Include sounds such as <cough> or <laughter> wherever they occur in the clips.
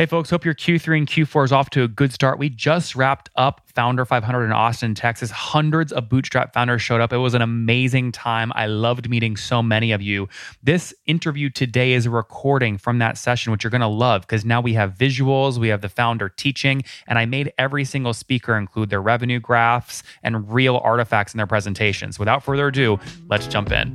Hey, folks, hope your Q3 and Q4 is off to a good start. We just wrapped up Founder 500 in Austin, Texas. Hundreds of Bootstrap founders showed up. It was an amazing time. I loved meeting so many of you. This interview today is a recording from that session, which you're going to love because now we have visuals, we have the founder teaching, and I made every single speaker include their revenue graphs and real artifacts in their presentations. Without further ado, let's jump in.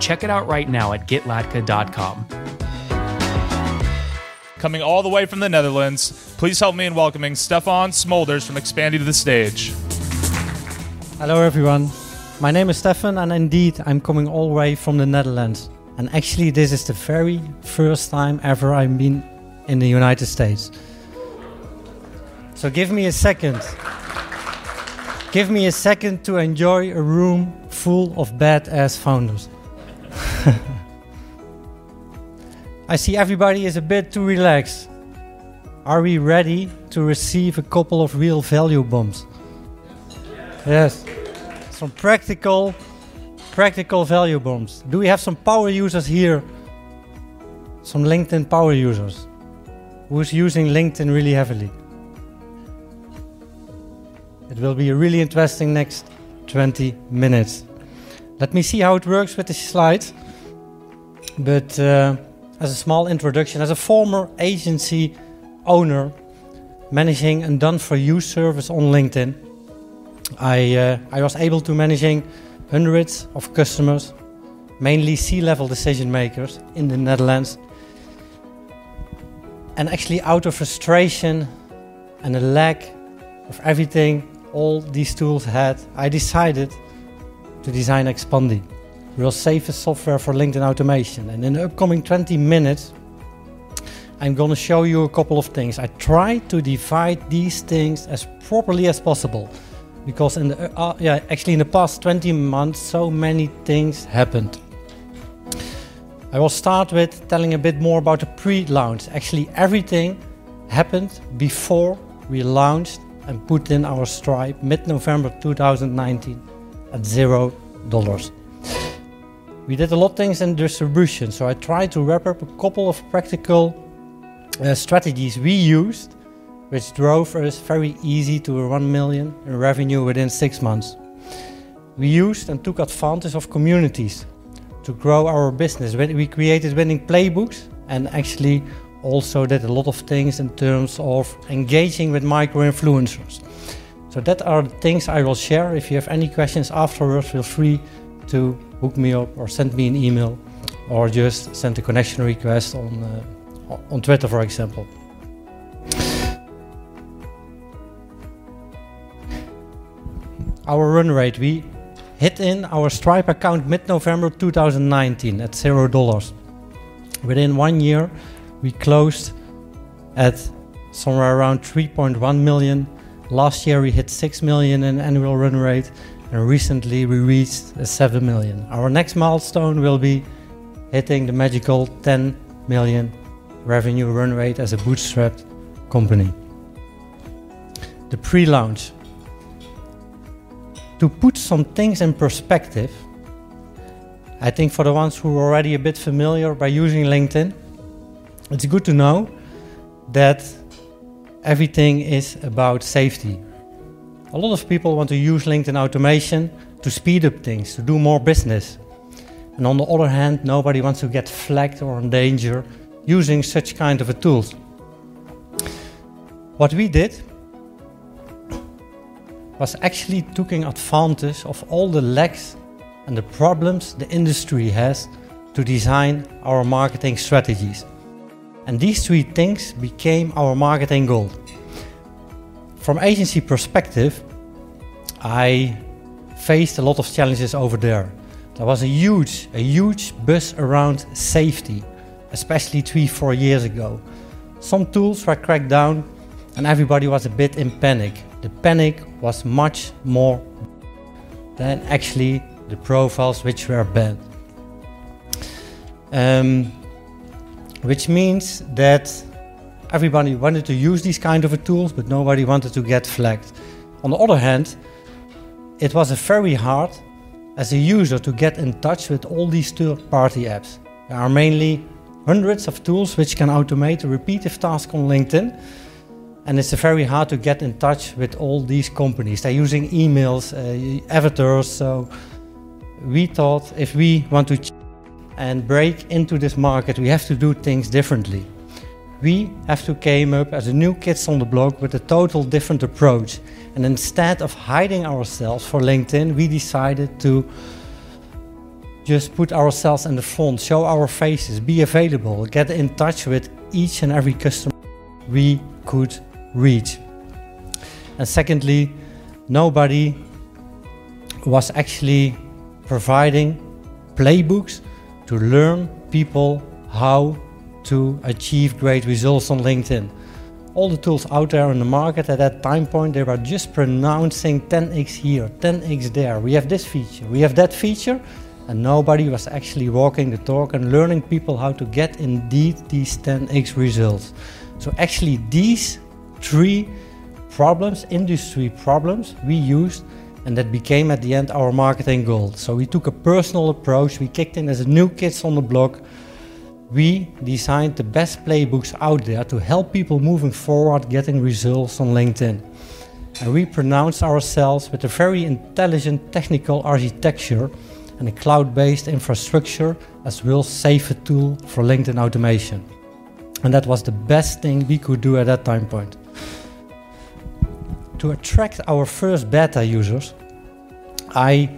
Check it out right now at getlatka.com. Coming all the way from the Netherlands, please help me in welcoming Stefan Smulders from Expandi to the stage. Hello, everyone. My name is Stefan, and indeed, I'm coming all the way from the Netherlands. And actually, this is the very first time ever I've been in the United States. So give me a second. Give me a second to enjoy a room full of badass founders. <laughs> I see everybody is a bit too relaxed. Are we ready to receive a couple of real value bombs? Yes. Some practical practical value bombs. Do we have some power users here? Some LinkedIn power users. Who's using LinkedIn really heavily? It will be a really interesting next 20 minutes. Let me see how it works with the slides. But uh, as a small introduction, as a former agency owner managing a done for you service on LinkedIn, I, uh, I was able to managing hundreds of customers, mainly C-level decision makers in the Netherlands. And actually, out of frustration and a lack of everything all these tools had, I decided to design Expandi, real safest software for LinkedIn automation. And in the upcoming 20 minutes, I'm going to show you a couple of things. I try to divide these things as properly as possible because in the uh, yeah actually in the past 20 months so many things happened. I will start with telling a bit more about the pre-launch. Actually everything happened before we launched and put in our Stripe mid-November 2019 at zero dollars. We did a lot of things in distribution, so I tried to wrap up a couple of practical uh, strategies we used, which drove us very easy to a 1 million in revenue within six months. We used and took advantage of communities to grow our business. We created winning playbooks and actually also did a lot of things in terms of engaging with micro influencers. So that are the things I will share. If you have any questions afterwards, feel free to hook me up or send me an email or just send a connection request on, uh, on Twitter, for example. Our run rate, we hit in our Stripe account mid-November 2019 at zero dollars. Within one year, we closed at somewhere around 3.1 million Last year we hit 6 million in annual run rate, and recently we reached 7 million. Our next milestone will be hitting the magical 10 million revenue run rate as a bootstrapped company. The pre launch. To put some things in perspective, I think for the ones who are already a bit familiar by using LinkedIn, it's good to know that everything is about safety. A lot of people want to use LinkedIn automation to speed up things, to do more business. And on the other hand, nobody wants to get flagged or in danger using such kind of a tools. What we did was actually taking advantage of all the lacks and the problems the industry has to design our marketing strategies. And these three things became our marketing goal. From agency perspective, I faced a lot of challenges over there. There was a huge, a huge buzz around safety, especially three, four years ago. some tools were cracked down and everybody was a bit in panic. The panic was much more than actually the profiles which were banned. Um, which means that everybody wanted to use these kind of tools, but nobody wanted to get flagged. On the other hand, it was very hard as a user to get in touch with all these third-party apps. There are mainly hundreds of tools which can automate a repetitive task on LinkedIn. And it's very hard to get in touch with all these companies. They're using emails, uh, avatars. So we thought if we want to and break into this market, we have to do things differently. We have to came up as a new kids on the block with a total different approach. And instead of hiding ourselves for LinkedIn, we decided to just put ourselves in the front, show our faces, be available, get in touch with each and every customer we could reach. And secondly, nobody was actually providing playbooks to learn people how to achieve great results on LinkedIn. All the tools out there in the market at that time point, they were just pronouncing 10x here, 10x there. We have this feature, we have that feature, and nobody was actually walking the talk and learning people how to get indeed these 10x results. So actually these three problems, industry problems we used and that became at the end our marketing goal. So we took a personal approach, we kicked in as new kids on the block. We designed the best playbooks out there to help people moving forward getting results on LinkedIn. And we pronounced ourselves with a very intelligent technical architecture and a cloud-based infrastructure as well safe tool for LinkedIn automation. And that was the best thing we could do at that time point. To attract our first beta users, I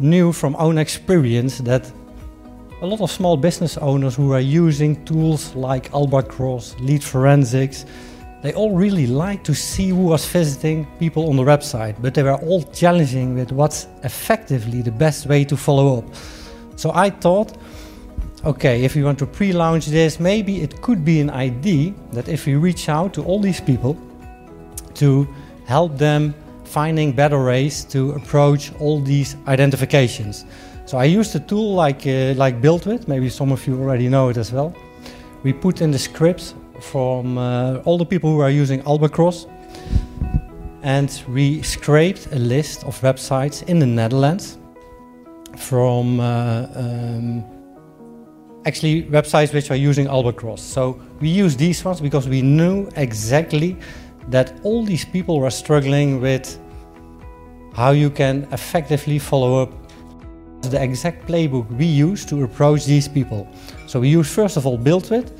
knew from own experience that a lot of small business owners who are using tools like Albacross, Lead Forensics, they all really like to see who was visiting people on the website, but they were all challenging with what's effectively the best way to follow up. So I thought, okay, if we want to pre-launch this, maybe it could be an idea that if we reach out to all these people to help them finding better ways to approach all these identifications. So I used a tool like uh, like BuiltWith. Maybe some of you already know it as well. We put in the scripts from uh, all the people who are using Albacross. And we scraped a list of websites in the Netherlands from uh, um, actually websites which are using Albacross. So we used these ones because we knew exactly that all these people were struggling with how you can effectively follow up the exact playbook we use to approach these people. So we use first of all BuiltWith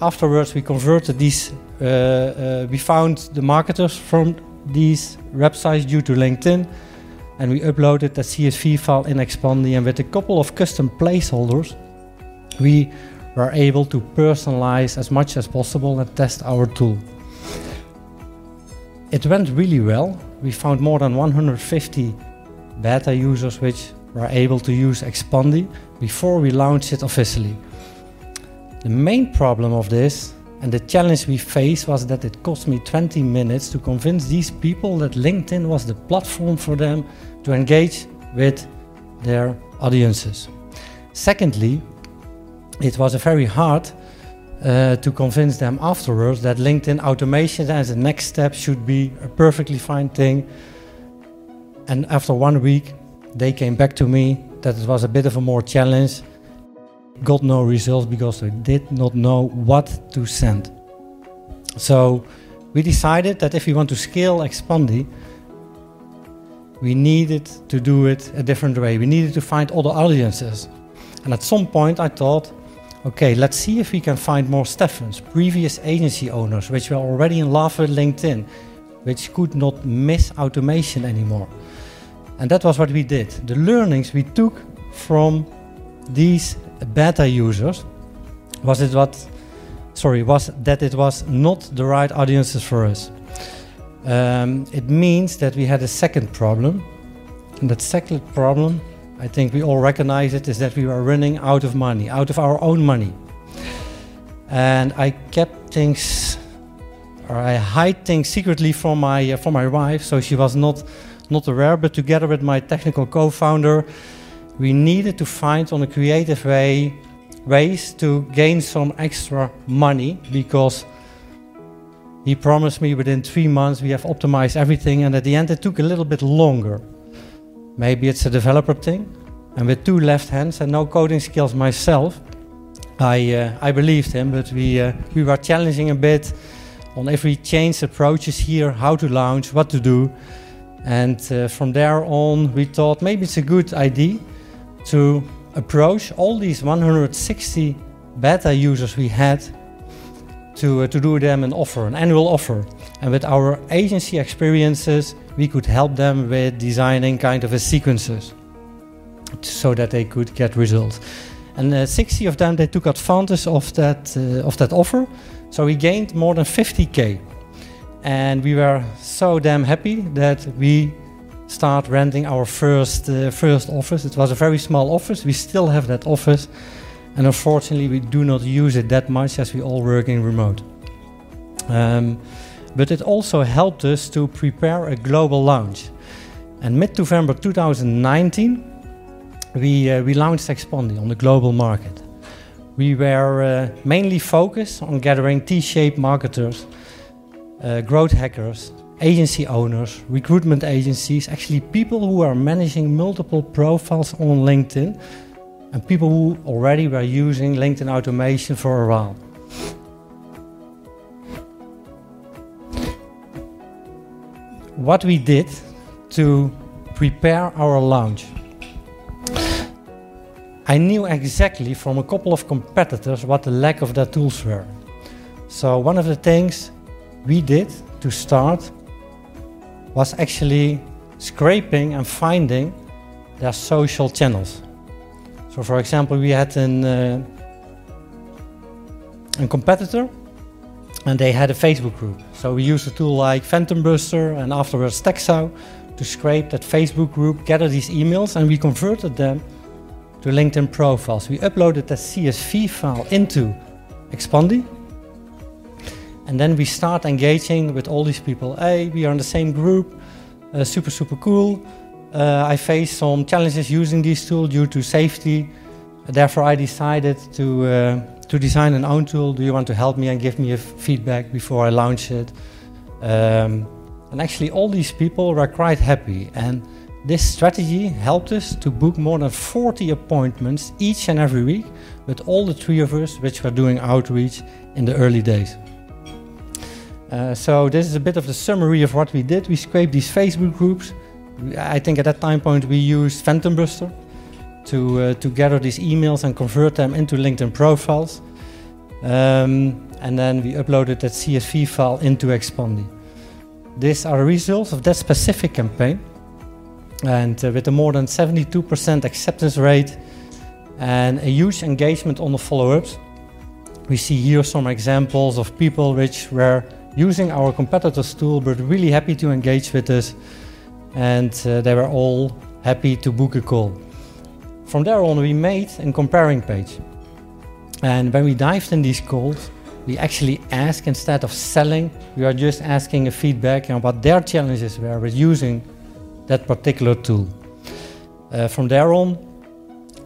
afterwards we converted these uh, uh, we found the marketers from these websites due to linkedin and we uploaded the csv file in Expandi and with a couple of custom placeholders we were able to personalize as much as possible and test our tool. It went really well. We found more than 150 beta users which were able to use Expandi before we launched it officially the main problem of this and the challenge we faced was that it cost me 20 minutes to convince these people that LinkedIn was the platform for them to engage with their audiences. Secondly, it was very hard uh, to convince them afterwards that LinkedIn automation as a next step should be a perfectly fine thing. And after one week, they came back to me that it was a bit of a more challenge got no results because they did not know what to send. So we decided that if we want to scale Expandi, we needed to do it a different way. We needed to find other audiences. And at some point I thought, okay, let's see if we can find more Steffens, previous agency owners, which were already in love with LinkedIn, which could not miss automation anymore. And that was what we did. The learnings we took from these beta users was it what sorry was that it was not the right audiences for us. Um, it means that we had a second problem. And that second problem i think we all recognize it is that we were running out of money out of our own money. And i kept things or I hide things secretly from my uh, from my wife, so she was not not aware. But together with my technical co-founder, we needed to find on a creative way ways to gain some extra money because he promised me within three months we have optimized everything, and at the end it took a little bit longer. Maybe it's a developer thing, and with two left hands and no coding skills myself, I uh, I believed him, but we uh, we were challenging a bit on if we change approaches here, how to launch, what to do, and uh, from there on we thought maybe it's a good idea to approach all these 160 beta users we had to, uh, to do them an offer, an annual offer. And with our agency experiences, we could help them with designing kind of a sequences so that they could get results. And uh, 60 of them, they took advantage of that, uh, of that offer. So we gained more than 50K. And we were so damn happy that we start renting our first uh, first office. It was a very small office. We still have that office, and unfortunately, we do not use it that much as we all work in remote. Um, but it also helped us to prepare a global launch. And mid-November 2019, we uh, we launched Expandi on the global market. We were uh, mainly focused on gathering T-shaped marketers, uh, growth hackers, agency owners, recruitment agencies, actually people who are managing multiple profiles on LinkedIn, and people who already were using LinkedIn automation for a while. What we did to prepare our launch. I knew exactly from a couple of competitors what the lack of their tools were. So, one of the things we did to start was actually scraping and finding their social channels. So, for example, we had an, uh, a competitor and they had a Facebook group. So, we used a tool like Phantom Buster and afterwards TexAu to scrape that Facebook group, gather these emails, and we converted them to LinkedIn profiles. We uploaded that CSV file into Expandi and then we start engaging with all these people. Hey, we are in the same group, uh, super, super cool. Uh, I face some challenges using this tool due to safety. Therefore, I decided to, uh, to design an own tool. Do you want to help me and give me a feedback before I launch it? Um, and actually, all these people were quite happy. And this strategy helped us to book more than 40 appointments each and every week with all the three of us, which were doing outreach in the early days. Uh, so this is a bit of the summary of what we did. We scraped these Facebook groups. I think at that time point we used Phantom Buster to uh, to gather these emails and convert them into LinkedIn profiles. Um, and then we uploaded that CSV file into Expandi. These are the results of that specific campaign. And uh, with a more than 72% acceptance rate and a huge engagement on the follow ups, we see here some examples of people which were using our competitors' tool, but really happy to engage with us, and uh, they were all happy to book a call. From there on, we made a comparing page. And when we dived in these calls, we actually ask instead of selling, we are just asking a feedback on what their challenges were with using that particular tool. Uh, from there on,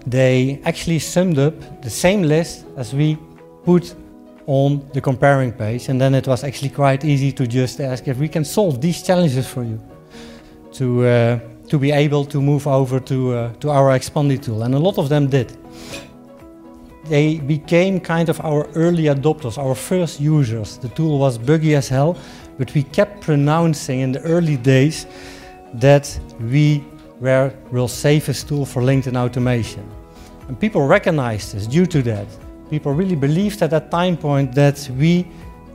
they actually summed up the same list as we put on the comparing page. And then it was actually quite easy to just ask if we can solve these challenges for you to, uh, to be able to move over to, uh, to our Expandi tool. And a lot of them did. They became kind of our early adopters, our first users. The tool was buggy as hell, but we kept pronouncing in the early days that we were real safest tool for LinkedIn automation. And people recognized us due to that people really believed at that time point that we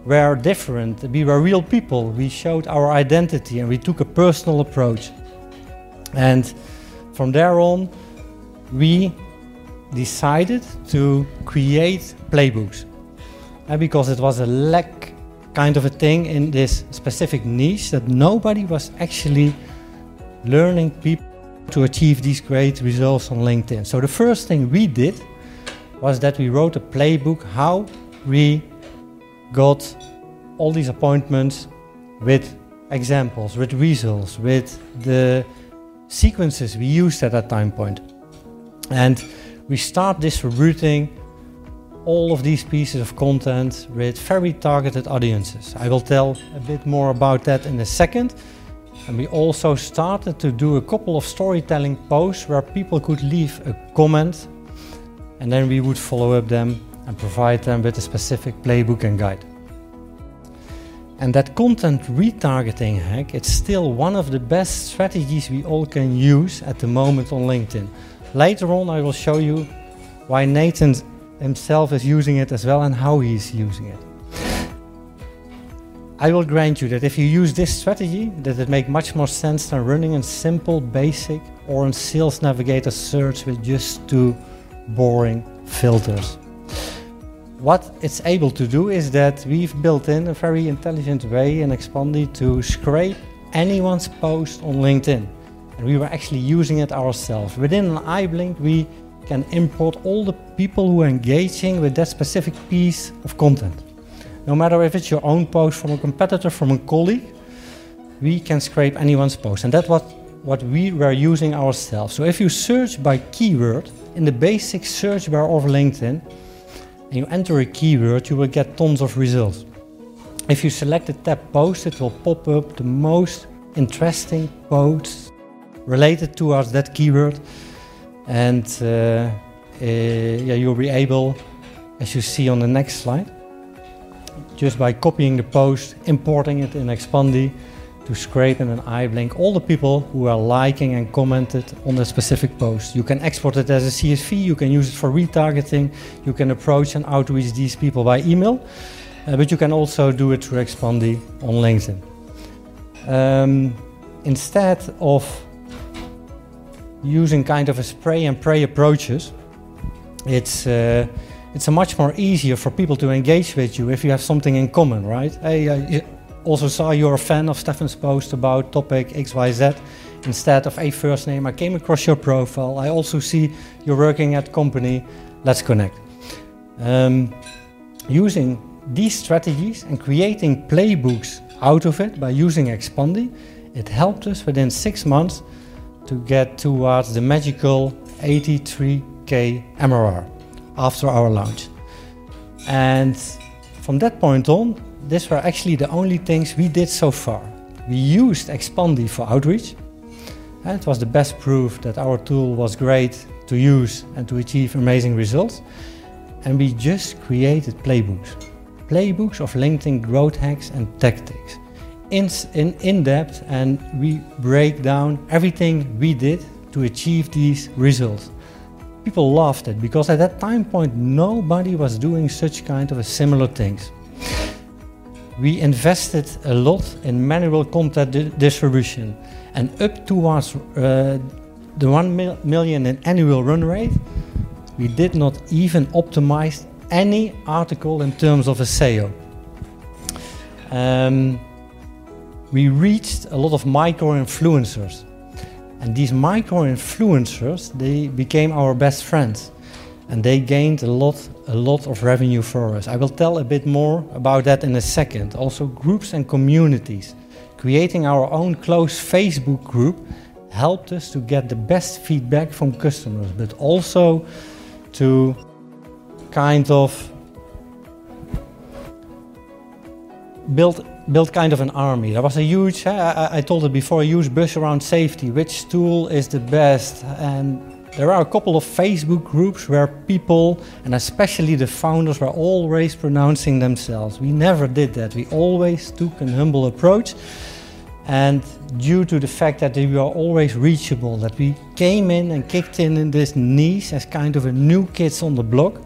were different, we were real people. We showed our identity and we took a personal approach. And from there on, we decided to create playbooks. And because it was a lack kind of a thing in this specific niche that nobody was actually learning people to achieve these great results on LinkedIn. So the first thing we did was that we wrote a playbook how we got all these appointments with examples, with results, with the sequences we used at that time point. And we start distributing all of these pieces of content with very targeted audiences. I will tell a bit more about that in a second. And we also started to do a couple of storytelling posts where people could leave a comment and then we would follow up them and provide them with a specific playbook and guide. And that content retargeting hack, it's still one of the best strategies we all can use at the moment on LinkedIn. Later on, I will show you why Nathan himself is using it as well and how he's using it. I will grant you that if you use this strategy, that it makes much more sense than running a simple, basic, or a sales navigator search with just two boring filters. What it's able to do is that we've built in a very intelligent way in Expandi to scrape anyone's post on LinkedIn. And we were actually using it ourselves. Within an eye blink, we can import all the people who are engaging with that specific piece of content. No matter if it's your own post from a competitor, from a colleague, we can scrape anyone's post. And that's what, what we were using ourselves. So if you search by keyword in the basic search bar of LinkedIn, and you enter a keyword, you will get tons of results. If you select the tab post, it will pop up the most interesting posts related towards that keyword. And uh, uh, yeah, you'll be able, as you see on the next slide, just by copying the post, importing it in Expandi, to scrape in an eye blink all the people who are liking and commented on the specific post. You can export it as a CSV, you can use it for retargeting, you can approach and outreach these people by email, uh, but you can also do it through Expandi on LinkedIn. Um, instead of using kind of a spray and pray approaches, it's uh, it's a much more easier for people to engage with you if you have something in common, right? Hey, I also saw you're a fan of Stefan's post about topic XYZ. Instead of a first name, I came across your profile. I also see you're working at company. Let's connect. Um, using these strategies and creating playbooks out of it by using Expandi, it helped us within six months to get towards the magical 83k MRR after our launch. And from that point on, these were actually the only things we did so far. We used Expandi for outreach. And it was the best proof that our tool was great to use and to achieve amazing results. And we just created playbooks. Playbooks of LinkedIn growth hacks and tactics in, in, in depth and we break down everything we did to achieve these results. People loved it because at that time point nobody was doing such kind of a similar things. We invested a lot in manual content di distribution and up towards uh, the 1 mil million in annual run rate, we did not even optimize any article in terms of a SEO. Um, we reached a lot of micro influencers. And these micro influencers, they became our best friends. And they gained a lot, a lot of revenue for us. I will tell a bit more about that in a second. Also, groups and communities. Creating our own close Facebook group helped us to get the best feedback from customers, but also to kind of build build kind of an army. There was a huge, I, I, told it before, a huge buzz around safety. Which tool is the best? And there are a couple of Facebook groups where people, and especially the founders, were always pronouncing themselves. We never did that. We always took an humble approach. And due to the fact that we were always reachable, that we came in and kicked in in this niche as kind of a new kids on the block,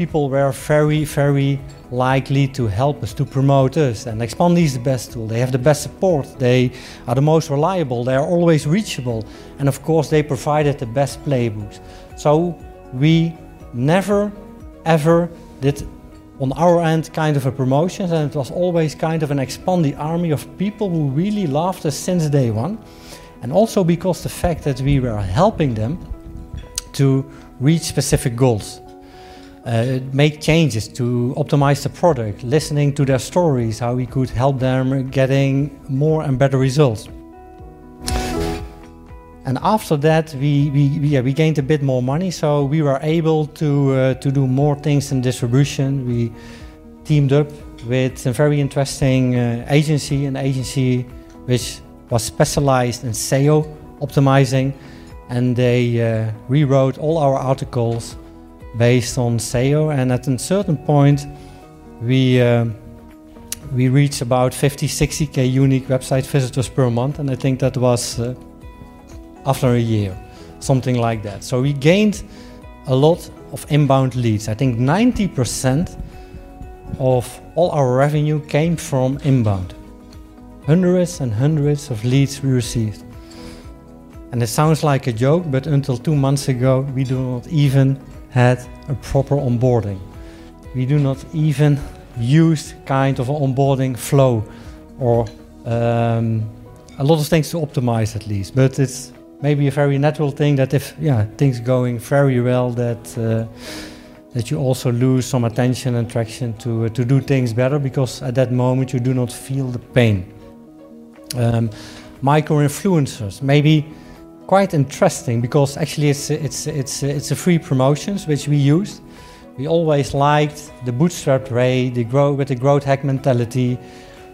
people were very, very likely to help us to promote us. And Expandi is the best tool. They have the best support. They are the most reliable. They are always reachable. And of course, they provided the best playbooks. So we never ever did on our end kind of a promotion and it was always kind of an Expandi army of people who really loved us since day one. And also because the fact that we were helping them to reach specific goals. Uh, make changes to optimize the product, listening to their stories, how we could help them getting more and better results. And after that, we, we, yeah, we gained a bit more money, so we were able to, uh, to do more things in distribution. We teamed up with a very interesting uh, agency, an agency which was specialized in SEO optimizing, and they uh, rewrote all our articles based on SEO. And at a certain point, we uh, we reached about 50, 60k unique website visitors per month, and I think that was uh, after a year, something like that. So we gained a lot of inbound leads. I think 90% of all our revenue came from inbound. Hundreds and hundreds of leads we received. And it sounds like a joke, but until two months ago, we do not even had a proper onboarding. We do not even use kind of an onboarding flow or um, a lot of things to optimize at least. But it's maybe a very natural thing that if yeah things going very well that uh, that you also lose some attention and traction to uh, to do things better because at that moment you do not feel the pain. Um, micro influencers maybe quite interesting because actually it's it's it's it's a free promotions which we used. We always liked the bootstrap way, the grow with the growth hack mentality.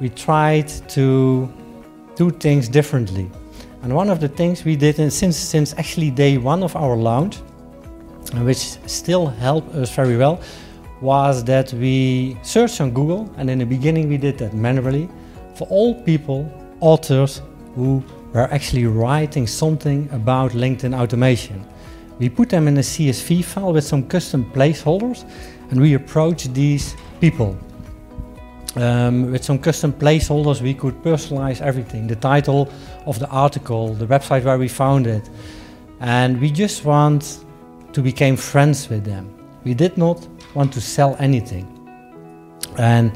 We tried to do things differently. And one of the things we did since since actually day one of our launch, which still helped us very well, was that we searched on Google, and in the beginning we did that manually for all people, authors who were actually writing something about LinkedIn automation. We put them in a CSV file with some custom placeholders and we approached these people. Um, with some custom placeholders, we could personalize everything the title of the article, the website where we found it. And we just want to become friends with them. We did not want to sell anything. And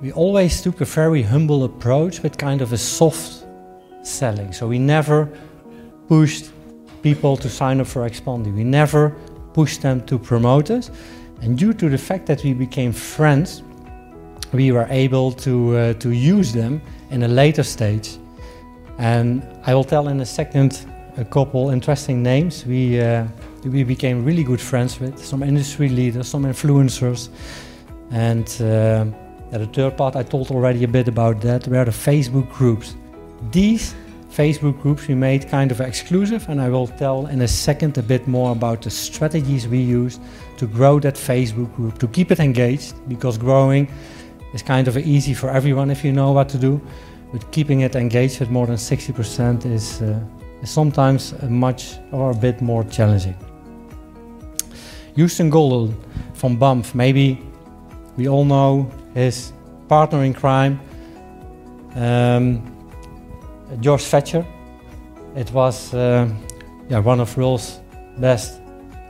we always took a very humble approach with kind of a soft selling. So we never pushed people to sign up for Expandi. We never pushed them to promote us. And due to the fact that we became friends, we were able to, uh, to use them in a later stage. And I will tell in a second a couple interesting names. We, uh, we became really good friends with some industry leaders, some influencers. And uh, the third part, I told already a bit about that, were the Facebook groups. These Facebook groups we made kind of exclusive, and I will tell in a second a bit more about the strategies we used to grow that Facebook group, to keep it engaged, because growing is kind of easy for everyone if you know what to do, but keeping it engaged with more than 60% is, uh, is sometimes much or a bit more challenging. Houston Golden from BAMF, maybe we all know his partner in crime. Um, George Thatcher. It was uh, yeah, one of Roll's best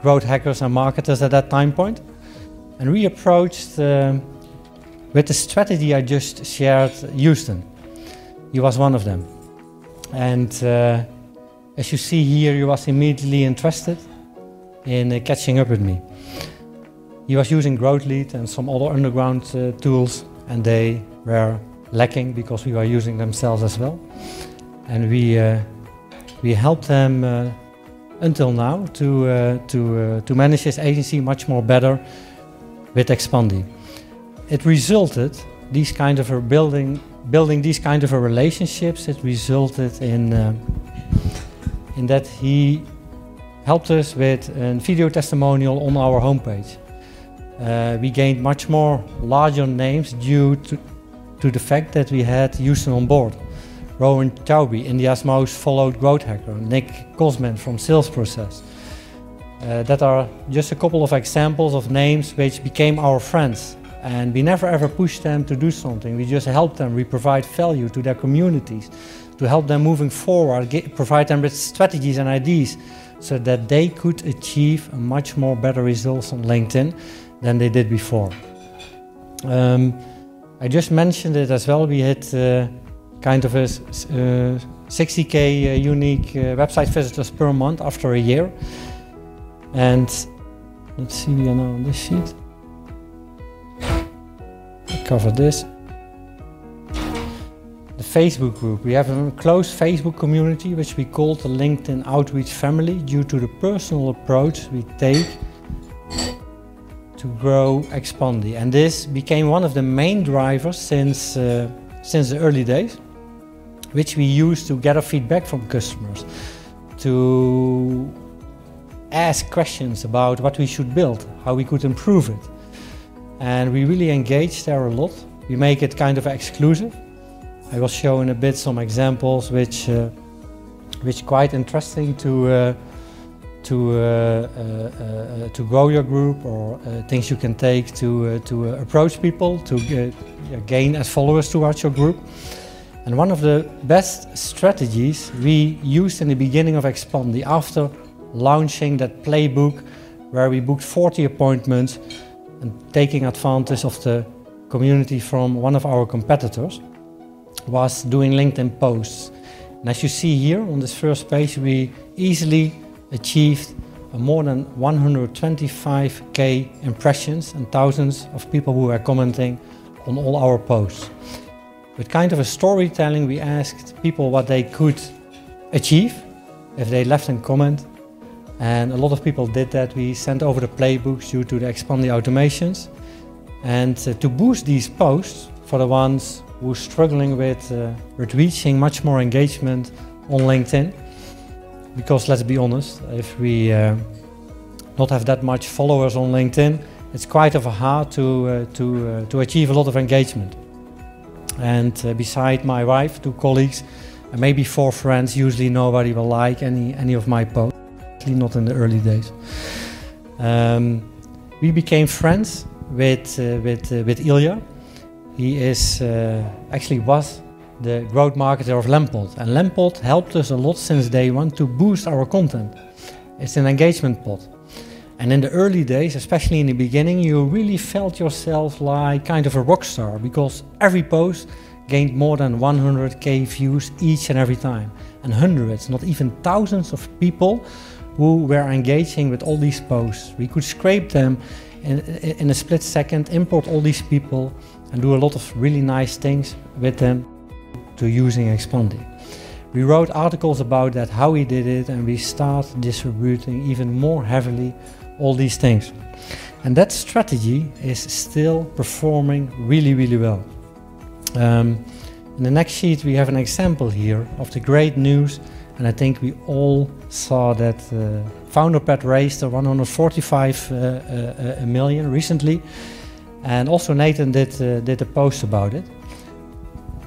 growth hackers and marketers at that time point. And we approached uh, with the strategy I just shared Houston. He was one of them. And uh, as you see here, he was immediately interested in uh, catching up with me. He was using GrowthLead and some other underground uh, tools, and they were lacking because we were using themselves as well and we uh, we helped them uh, until now to uh, to to manage his agency much more better with Expandi. It resulted these kind of a building building these kind of a relationships. It resulted in in that he helped us with a video testimonial on our homepage. Uh, we gained much more larger names due to, to the fact that we had Houston on board. Rohan Chaubey, India's most followed growth hacker, Nick Kosman from Sales Process. Uh, that are just a couple of examples of names which became our friends. And we never ever pushed them to do something. We just help them. We provide value to their communities, to help them moving forward, get, provide them with strategies and ideas so that they could achieve much more better results on LinkedIn than they did before. Um, I just mentioned it as well. We had uh, kind of a uh, 60k uh, unique uh, website visitors per month after a year. And Let's see, we are now on this sheet. I cover this. The Facebook group. We have a close Facebook community which we call the LinkedIn Outreach Family due to the personal approach we take to grow Expandi. And this became one of the main drivers since, uh, since the early days, which we use to gather feedback from customers, to ask questions about what we should build, how we could improve it. And we really engage there a lot. We make it kind of exclusive. I will show in a bit some examples which uh, which quite interesting to uh, to uh, uh, uh to grow your group or uh, things you can take to to approach people to gain as followers towards your group. And one of the best strategies we used in the beginning of Expandi after launching that playbook where we booked 40 appointments and taking advantage of the community from one of our competitors was doing LinkedIn posts. And as you see here on this first page, we easily achieved more than 125k impressions and thousands of people who were commenting on all our posts. With kind of a storytelling, we asked people what they could achieve if they left a comment and a lot of people did that. We sent over the playbooks due to the expanding automations. And uh, to boost these posts for the ones who are struggling with, uh, with reaching much more engagement on LinkedIn. Because let's be honest, if we uh, not have that much followers on LinkedIn, it's quite of a hard to, uh, to, uh, to achieve a lot of engagement. And uh, beside my wife, two colleagues, and maybe four friends, usually nobody will like any, any of my posts not in the early days. Um, we became friends with uh, with uh, with Ilya. He is uh, actually was the growth marketer of Lempod, and Lempod helped us a lot since day one to boost our content. It's an engagement pod. And in the early days, especially in the beginning, you really felt yourself like kind of a rock star because every post gained more than 100k views each and every time. And hundreds, not even thousands of people who were engaging with all these posts. We could scrape them in, in a split second, import all these people, and do a lot of really nice things with them to using Expandi. We wrote articles about that, how we did it, and we start distributing even more heavily all these things. And that strategy is still performing really, really well. Um, in the next sheet, we have an example here of the great news and I think we all saw that uh, Founderpath raised 145 uh, uh, million recently. And also Nathan did, uh, did a post about it.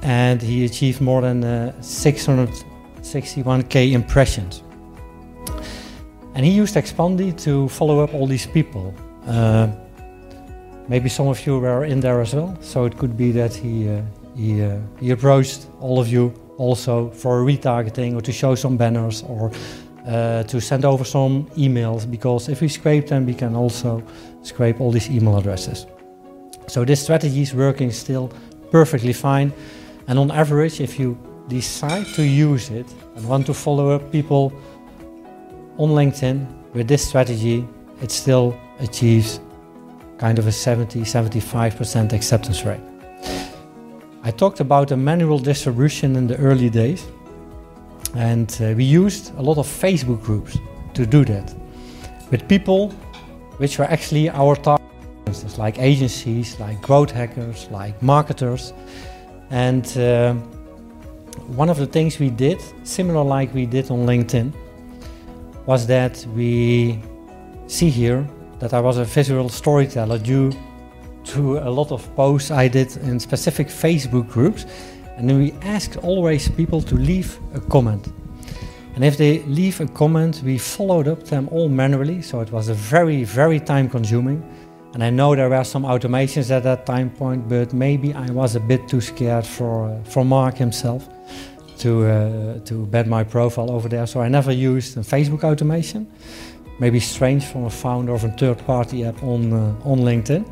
And he achieved more than 661k impressions. And he used Expandi to follow up all these people. Uh, maybe some of you were in there as well, so it could be that he, uh, he, uh, he approached all of you also for retargeting or to show some banners or uh, to send over some emails because if we scrape them we can also scrape all these email addresses. So this strategy is working still perfectly fine and on average if you decide to use it and want to follow up people on LinkedIn with this strategy it still achieves kind of a 70-75% acceptance rate. I talked about a manual distribution in the early days, and uh, we used a lot of Facebook groups to do that with people which were actually our targets, like agencies, like growth hackers, like marketers. And uh, one of the things we did, similar like we did on LinkedIn, was that we see here that I was a visual storyteller due to a lot of posts I did in specific Facebook groups. And then we asked always people to leave a comment. And if they leave a comment, we followed up them all manually. So it was a very, very time consuming. And I know there were some automations at that time point, but maybe I was a bit too scared for, for Mark himself to, uh, to bet my profile over there. So I never used a Facebook automation. Maybe strange from a founder of a third party app on, uh, on LinkedIn.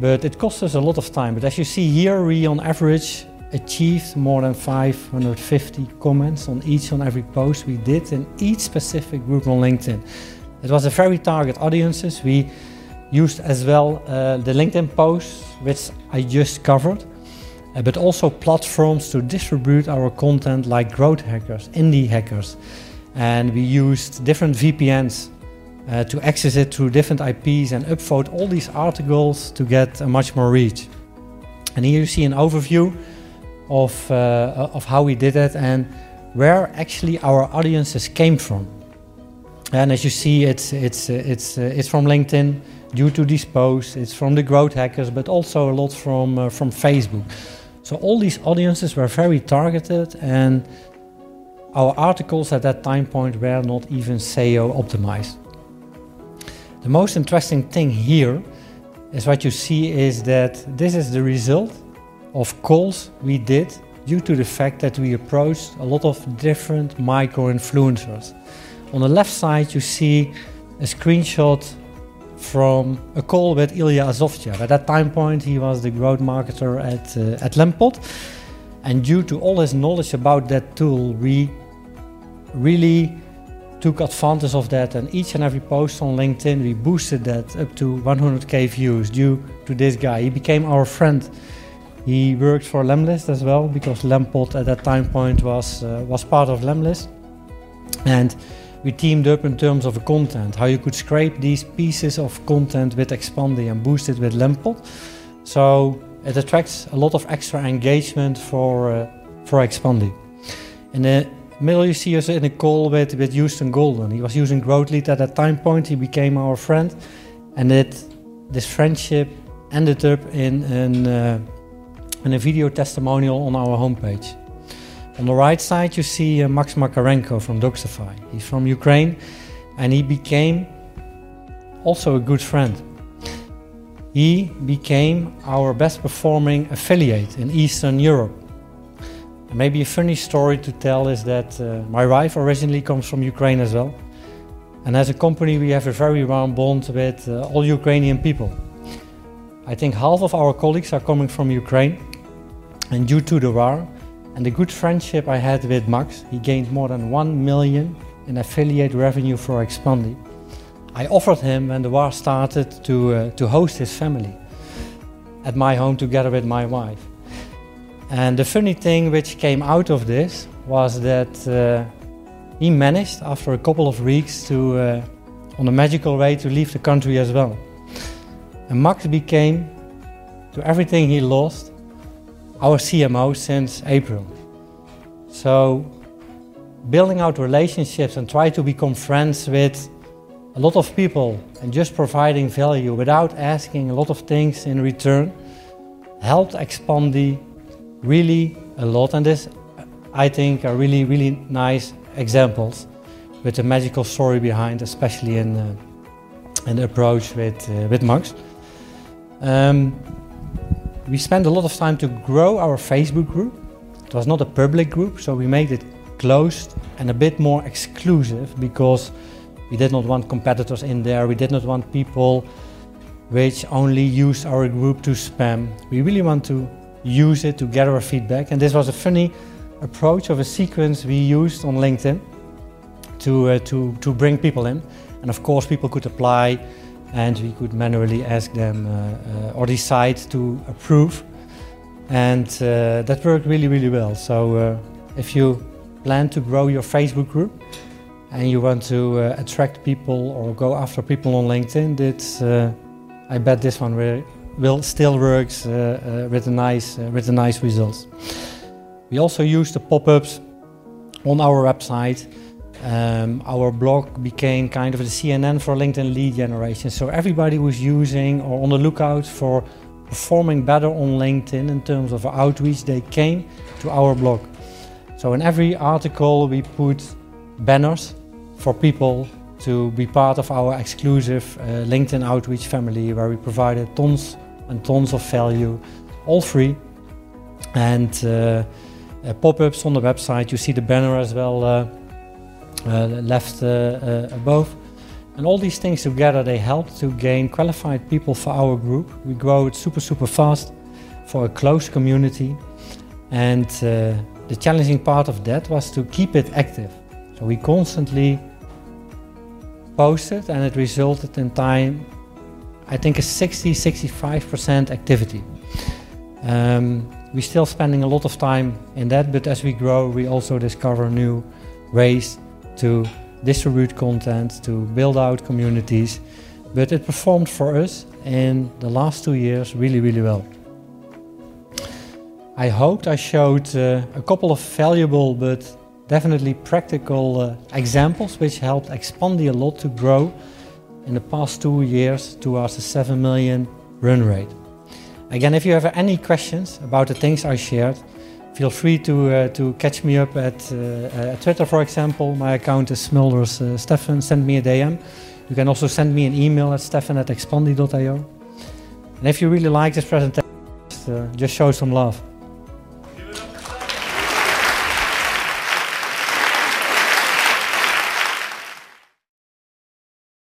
But it cost us a lot of time. But as you see here, we on average achieved more than 550 comments on each and every post we did in each specific group on LinkedIn. It was a very target audiences. We used as well uh, the LinkedIn posts, which I just covered, but also platforms to distribute our content like growth hackers, indie hackers. And we used different VPNs uh, to access it through different IPs and upvote all these articles to get a much more reach. And here you see an overview of, uh, of how we did it and where actually our audiences came from. And as you see, it's, it's, it's, it's from LinkedIn due to these posts, it's from the growth hackers, but also a lot from, uh, from Facebook. So all these audiences were very targeted and our articles at that time point were not even SEO optimized. The most interesting thing here is what you see is that this is the result of calls we did due to the fact that we approached a lot of different micro influencers. On the left side, you see a screenshot from a call with Ilya Azovtsev. At that time point, he was the growth marketer at, uh, at Lempod. And due to all his knowledge about that tool, we really took advantage of that. And each and every post on LinkedIn, we boosted that up to 100k views due to this guy. He became our friend. He worked for Lemlist as well because Lempod at that time point was uh, was part of Lemlist, and we teamed up in terms of content, how you could scrape these pieces of content with Expandi and boost it with Lempod. So it attracts a lot of extra engagement for uh, for Expandi. In the middle, you see us in a call with, with Houston Golden. He was using Growthlead at that time point. He became our friend, and it this friendship ended up in an uh, in a video testimonial on our homepage. On the right side, you see uh, Max Makarenko from Doxify. He's from Ukraine and he became also a good friend. He became our best performing affiliate in Eastern Europe. And maybe a funny story to tell is that uh, my wife originally comes from Ukraine as well. And as a company, we have a very warm bond with uh, all Ukrainian people. I think half of our colleagues are coming from Ukraine. And due to the war and the good friendship I had with Max, he gained more than 1 million in affiliate revenue for Expandi. I offered him when the war started to, uh, to host his family at my home together with my wife. And the funny thing which came out of this was that uh, he managed after a couple of weeks to, uh, on a magical way, to leave the country as well. And Max became, to everything he lost, our CMO since April. So, building out relationships and try to become friends with a lot of people and just providing value without asking a lot of things in return helped Expandi really a lot. And this, I think, are really, really nice examples with a magical story behind, especially in, uh, in the approach with, uh, with Max. Um, we spent a lot of time to grow our Facebook group. It was not a public group, so we made it closed and a bit more exclusive because we did not want competitors in there. We did not want people which only use our group to spam. We really want to use it to gather feedback. And this was a funny approach of a sequence we used on LinkedIn to, uh, to, to bring people in. And of course, people could apply and we could manually ask them uh, uh, or decide to approve. And uh, that worked really, really well. So if you plan to grow your Facebook group and you want to attract people or go after people on LinkedIn, that's, I bet this one will, will still works with a nice with a nice results. We also use the pop-ups on our website um, our blog became kind of the CNN for LinkedIn lead generation. So everybody was using or on the lookout for performing better on LinkedIn in terms of outreach, they came to our blog. So in every article, we put banners for people to be part of our exclusive uh, LinkedIn outreach family, where we provided tons and tons of value, all free. And uh, uh, pop ups on the website, you see the banner as well uh, left uh, uh, above. And all these things together, they help to gain qualified people for our group. We grow it super, super fast for a close community. And the challenging part of that was to keep it active. So we constantly posted and it resulted in time, I think a 60-65% activity. Um, we're still spending a lot of time in that, but as we grow, we also discover new ways to distribute content, to build out communities. But it performed for us in the last two years really, really well. I hoped I showed uh, a couple of valuable but definitely practical uh, examples which helped Expandi a lot to grow in the past two years towards the 7 million run rate. Again, if you have any questions about the things I shared, feel free to, uh, to catch me up at, uh, Twitter, for example. My account is Smulders uh, Stefan. Send me a DM. You can also send me an email at stefan at expandi.io. And if you really like this presentation, uh, just show some love.